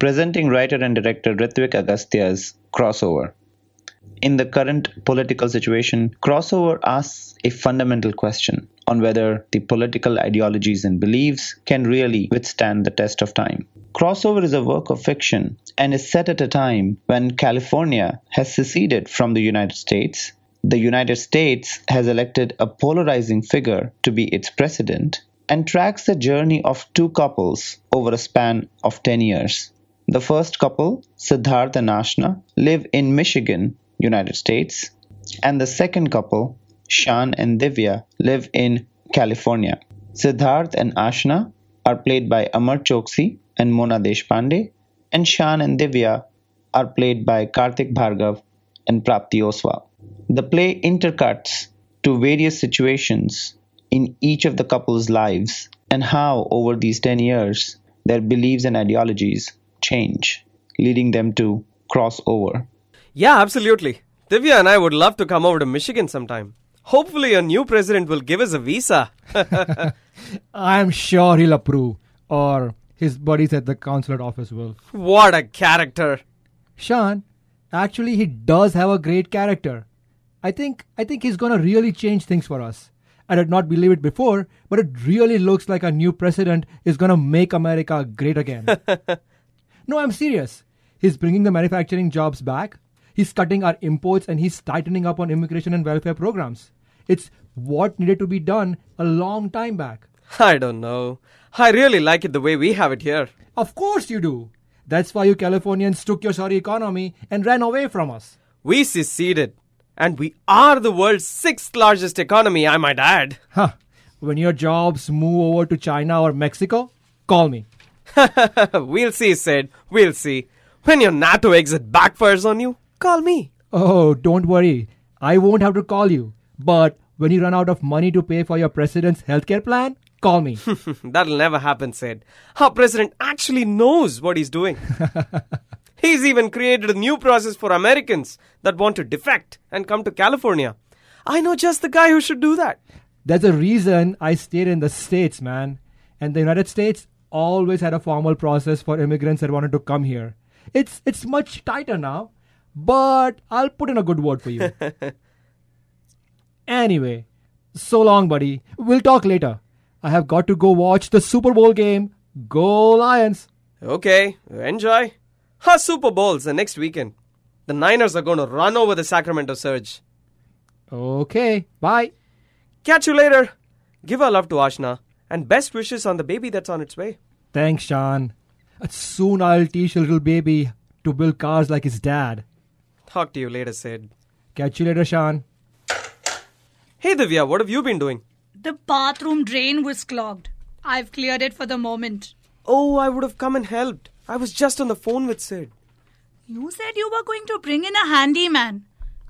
presenting writer and director Ritwik Agastya's Crossover. In the current political situation, Crossover asks a fundamental question on whether the political ideologies and beliefs can really withstand the test of time. Crossover is a work of fiction and is set at a time when California has seceded from the United States. The United States has elected a polarizing figure to be its president and tracks the journey of two couples over a span of 10 years. The first couple, Siddharth and Ashna, live in Michigan, United States, and the second couple, Shan and Divya, live in California. Siddharth and Ashna are played by Amar Choksi and Mona Deshpande, and Shan and Divya are played by Kartik Bhargav and Prapti Oswal. The play intercuts to various situations in each of the couple's lives and how, over these 10 years, their beliefs and ideologies change, leading them to cross over. Yeah, absolutely. Divya and I would love to come over to Michigan sometime. Hopefully, a new president will give us a visa. I'm sure he'll approve, or his buddies at the consulate office will. what a character! Sean, actually, he does have a great character. I think I think he's gonna really change things for us. I did not believe it before, but it really looks like a new president is gonna make America great again. no, I'm serious. He's bringing the manufacturing jobs back. He's cutting our imports and he's tightening up on immigration and welfare programs. It's what needed to be done a long time back. I don't know. I really like it the way we have it here. Of course you do. That's why you Californians took your sorry economy and ran away from us. We seceded. And we are the world's sixth largest economy, I might add. Huh. When your jobs move over to China or Mexico, call me. we'll see, Sid. We'll see. When your NATO exit backfires on you, call me. Oh, don't worry. I won't have to call you. But when you run out of money to pay for your president's healthcare plan, call me. That'll never happen, Sid. Our president actually knows what he's doing. he's even created a new process for Americans that want to defect and come to California. I know just the guy who should do that. There's a reason I stayed in the States, man. And the United States always had a formal process for immigrants that wanted to come here. It's it's much tighter now, but I'll put in a good word for you. anyway, so long, buddy. We'll talk later. I have got to go watch the Super Bowl game. Go Lions! Okay, enjoy. Our Super Bowl's the next weekend. The Niners are going to run over the Sacramento Surge. Okay, bye. Catch you later. Give our love to Ashna and best wishes on the baby that's on its way. Thanks, Sean. Soon I'll teach a little baby to build cars like his dad. Talk to you later, Sid. Catch you later, Sean. Hey, Divya, what have you been doing? The bathroom drain was clogged. I've cleared it for the moment. Oh, I would have come and helped. I was just on the phone with Sid. You said you were going to bring in a handyman.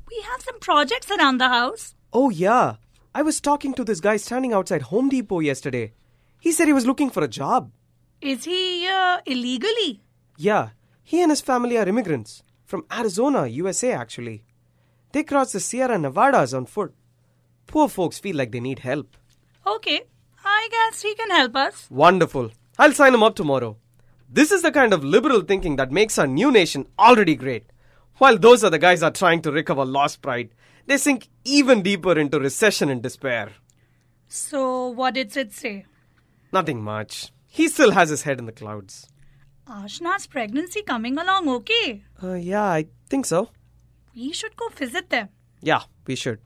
We have some projects around the house. Oh, yeah. I was talking to this guy standing outside Home Depot yesterday. He said he was looking for a job. Is he uh, illegally? Yeah, he and his family are immigrants. From Arizona, USA, actually. They crossed the Sierra Nevadas on foot. Poor folks feel like they need help. Okay, I guess he can help us. Wonderful. I'll sign him up tomorrow. This is the kind of liberal thinking that makes our new nation already great. While those other guys are trying to recover lost pride, they sink even deeper into recession and despair. So, what did Sid say? Nothing much. He still has his head in the clouds. Ashna's pregnancy coming along okay. Uh, yeah, I think so. We should go visit them. Yeah, we should.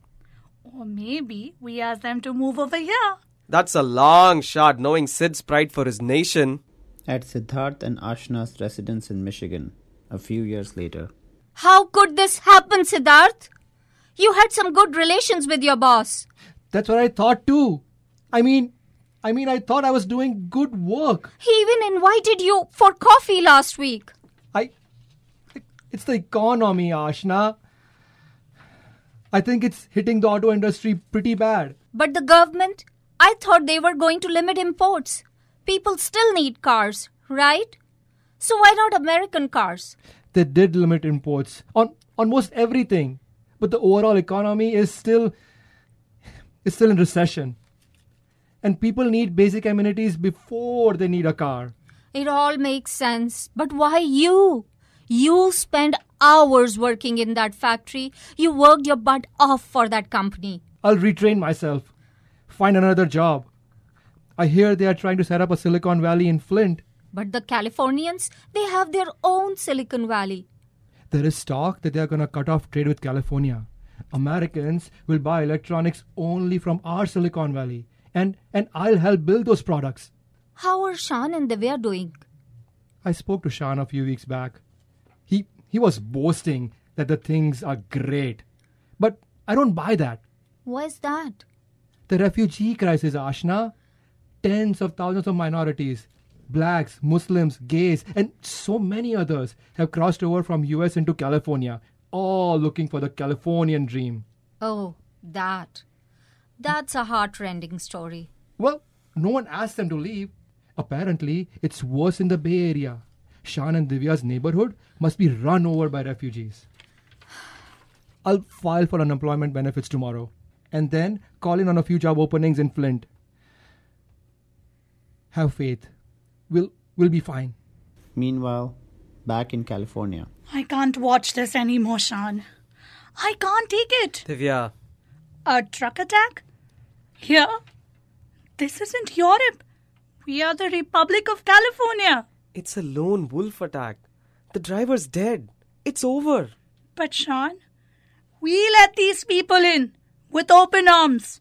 Or maybe we ask them to move over here. That's a long shot knowing Sid's pride for his nation. At Siddharth and Ashna's residence in Michigan, a few years later. How could this happen, Siddharth? You had some good relations with your boss. That's what I thought too. I mean, I mean, I thought I was doing good work. He even invited you for coffee last week. I. It's the economy, Ashna. I think it's hitting the auto industry pretty bad. But the government, I thought they were going to limit imports. People still need cars, right? So why not American cars? They did limit imports on almost everything, but the overall economy is still is still in recession. And people need basic amenities before they need a car. It all makes sense. But why you? You spend hours working in that factory. You worked your butt off for that company. I'll retrain myself, find another job. I hear they are trying to set up a Silicon Valley in Flint. But the Californians, they have their own Silicon Valley. There is talk that they are going to cut off trade with California. Americans will buy electronics only from our Silicon Valley, and, and I'll help build those products. How are Sean and Divya doing? I spoke to Sean a few weeks back. He he was boasting that the things are great. But I don't buy that. Why's that? The refugee crisis, Ashna. Tens of thousands of minorities, blacks, Muslims, gays, and so many others have crossed over from US into California, all looking for the Californian dream. Oh, that. That's a heart-rending story. Well, no one asked them to leave. Apparently, it's worse in the Bay Area. Shan and Divya's neighborhood must be run over by refugees. I'll file for unemployment benefits tomorrow and then call in on a few job openings in Flint. Have faith. We'll, we'll be fine. Meanwhile, back in California. I can't watch this anymore, Sean. I can't take it. Divya, A truck attack? Here? This isn't Europe. We are the Republic of California. it's a lone wolf attack. The driver's dead. It's over. But, Sean, we let these people in with open arms.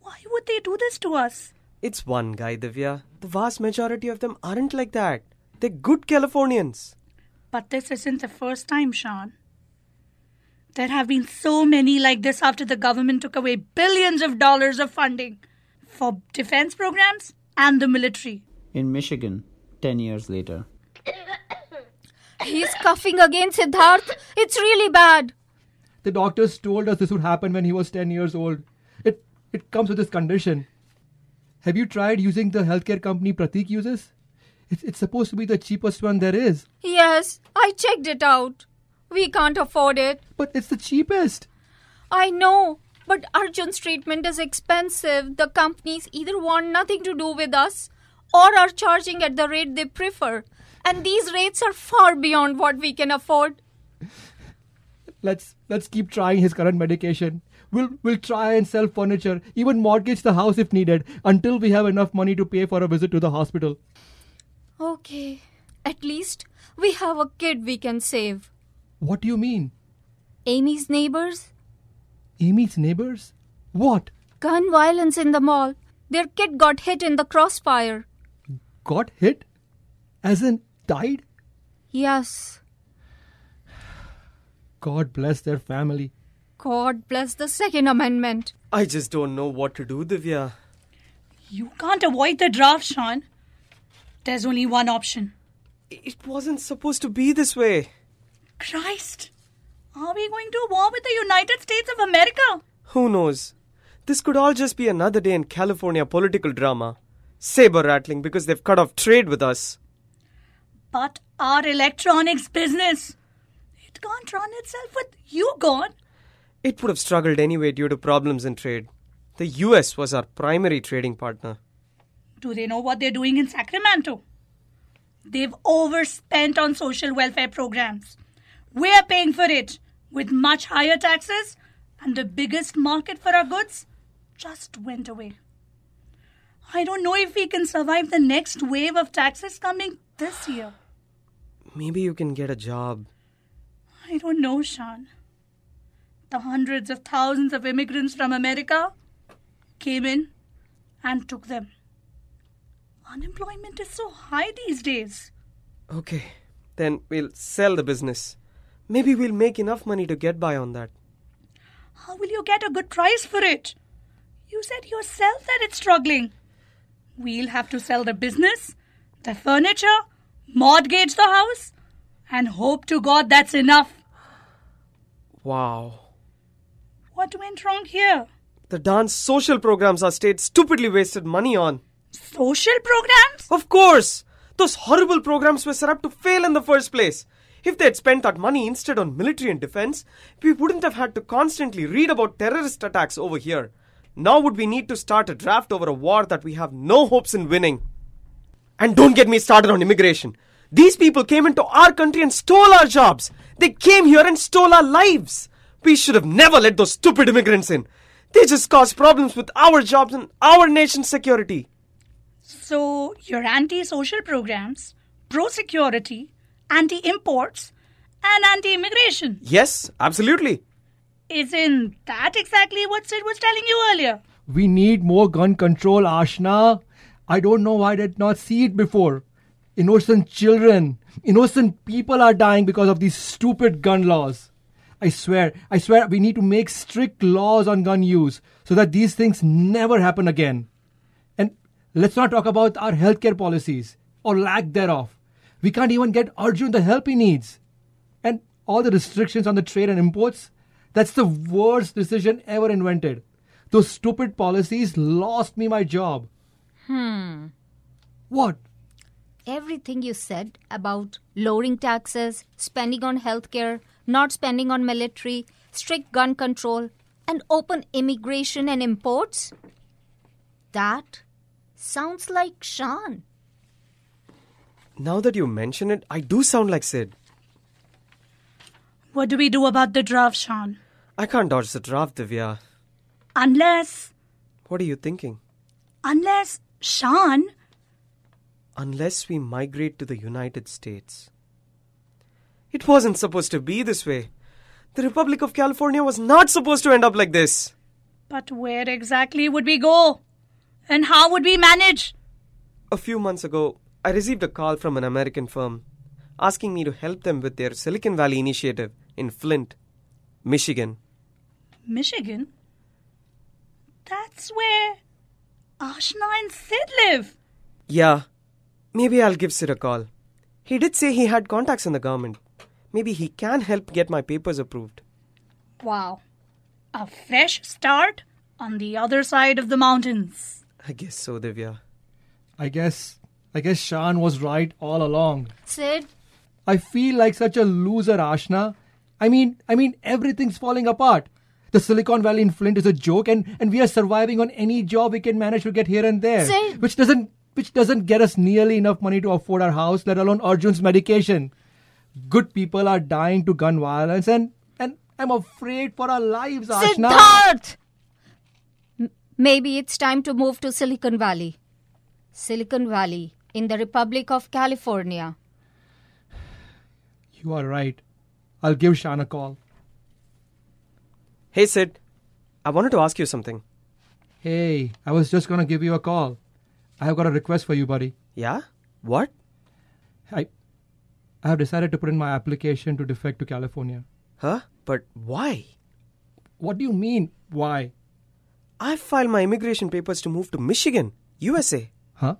Why would they do this to us? It's one guy, Divya. The vast majority of them aren't like that. They're good Californians. But this isn't the first time, Sean. There have been so many like this after the government took away billions of dollars of funding for defense programs and the military. In Michigan, 10 years later. He's coughing again, Siddharth. It's really bad. The doctors told us this would happen when he was 10 years old. It, it comes with this condition. Have you tried using the healthcare company Pratik uses? It's, it's supposed to be the cheapest one there is, Yes, I checked it out. We can't afford it. but it's the cheapest. I know, but Arjun's treatment is expensive. The companies either want nothing to do with us or are charging at the rate they prefer. And these rates are far beyond what we can afford. Let's let's keep trying his current medication. We'll we'll try and sell furniture, even mortgage the house if needed, until we have enough money to pay for a visit to the hospital. Okay, at least we have a kid we can save. What do you mean? Amy's neighbors? Amy's neighbors? What? Gun violence in the mall. Their kid got hit in the crossfire. Got hit? As in died? Yes. God bless their family. God bless the Second Amendment. I just don't know what to do, Divya. You can't avoid the draft, Sean. There's only one option. It wasn't supposed to be this way. Christ! Are we going to war with the United States of America? Who knows? This could all just be another day in California political drama. Saber rattling because they've cut off trade with us. But our electronics business, it can't run itself with you gone. It would have struggled anyway due to problems in trade. The US was our primary trading partner. Do they know what they're doing in Sacramento? They've overspent on social welfare programs. We're paying for it with much higher taxes, and the biggest market for our goods just went away. I don't know if we can survive the next wave of taxes coming this year. Maybe you can get a job. I don't know, Sean. The hundreds of thousands of immigrants from America came in and took them. Unemployment is so high these days. Okay, then we'll sell the business. Maybe we'll make enough money to get by on that. How will you get a good price for it? You said yourself that it's struggling. We'll have to sell the business, the furniture, mortgage the house, and hope to God that's enough. Wow. What went wrong here? The dance social programs our state stupidly wasted money on. Social programs? Of course! Those horrible programs were set up to fail in the first place. If they had spent that money instead on military and defense, we wouldn't have had to constantly read about terrorist attacks over here. Now would we need to start a draft over a war that we have no hopes in winning. And don't get me started on immigration. These people came into our country and stole our jobs. They came here and stole our lives. We should have never let those stupid immigrants in. They just cause problems with our jobs and our nation's security. So, you're anti social programs, pro security, anti imports, and anti immigration. Yes, absolutely. Isn't that exactly what Sid was telling you earlier? We need more gun control, Ashna. I don't know why I did not see it before. Innocent children, innocent people are dying because of these stupid gun laws. I swear, I swear we need to make strict laws on gun use so that these things never happen again. And let's not talk about our healthcare policies or lack thereof. We can't even get Arjun the help he needs. And all the restrictions on the trade and imports, that's the worst decision ever invented. Those stupid policies lost me my job. Hmm. What? Everything you said about lowering taxes, spending on healthcare, not spending on military, strict gun control, and open immigration and imports? That sounds like Shan. Now that you mention it, I do sound like Sid. What do we do about the draft, Sean? I can't dodge the draft, Divya. Unless, What are you thinking? unless Sean Unless we migrate to the United States. It wasn't supposed to be this way. The Republic of California was not supposed to end up like this. But where exactly would we go? And how would we manage? A few months ago, I received a call from an American firm asking me to help them with their Silicon Valley initiative in Flint, Michigan. Michigan? That's where Ashna and Sid live. Yeah, maybe I'll give Sid a call. He did say he had contacts in the government. Maybe he can help get my papers approved. Wow. A fresh start on the other side of the mountains. I guess so, Divya. I guess I guess Shan was right all along. Sid, I feel like such a loser, Ashna. I mean, I mean, everything's falling apart. The Silicon Valley in Flint is a joke, and, and we are surviving on any job we can manage to get here and there, Sid. which doesn't which doesn't get us nearly enough money to afford our house, let alone Arjun's medication. Good people are dying to gun violence, and and I'm afraid for our lives, Ashna. Siddharth! M- maybe it's time to move to Silicon Valley. Silicon Valley in the Republic of California. You are right. I'll give Shan a call. Hey, Sid. I wanted to ask you something. Hey, I was just gonna give you a call. I have got a request for you, buddy. Yeah? What? I, I have decided to put in my application to defect to California. Huh? But why? What do you mean? Why? I filed my immigration papers to move to Michigan, USA. Huh?